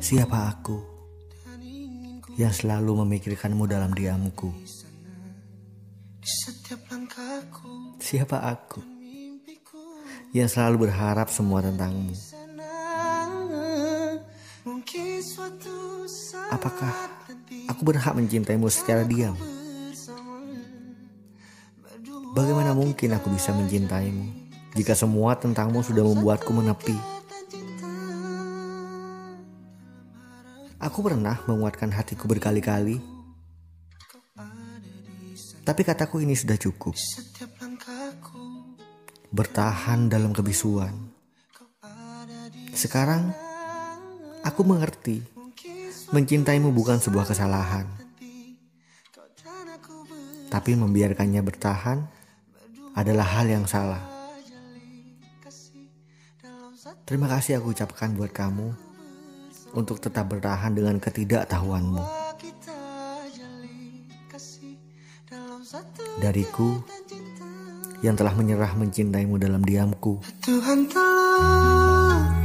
Siapa aku yang selalu memikirkanmu dalam diamku? Siapa aku yang selalu berharap semua tentangmu? Apakah aku berhak mencintaimu secara diam? Bagaimana mungkin aku bisa mencintaimu jika semua tentangmu sudah membuatku menepi? Aku pernah menguatkan hatiku berkali-kali, tapi kataku ini sudah cukup. Bertahan dalam kebisuan. Sekarang aku mengerti, mencintaimu bukan sebuah kesalahan, tapi membiarkannya bertahan adalah hal yang salah. Terima kasih aku ucapkan buat kamu untuk tetap bertahan dengan ketidaktahuanmu. Dariku yang telah menyerah mencintaimu dalam diamku. Tuhan tolong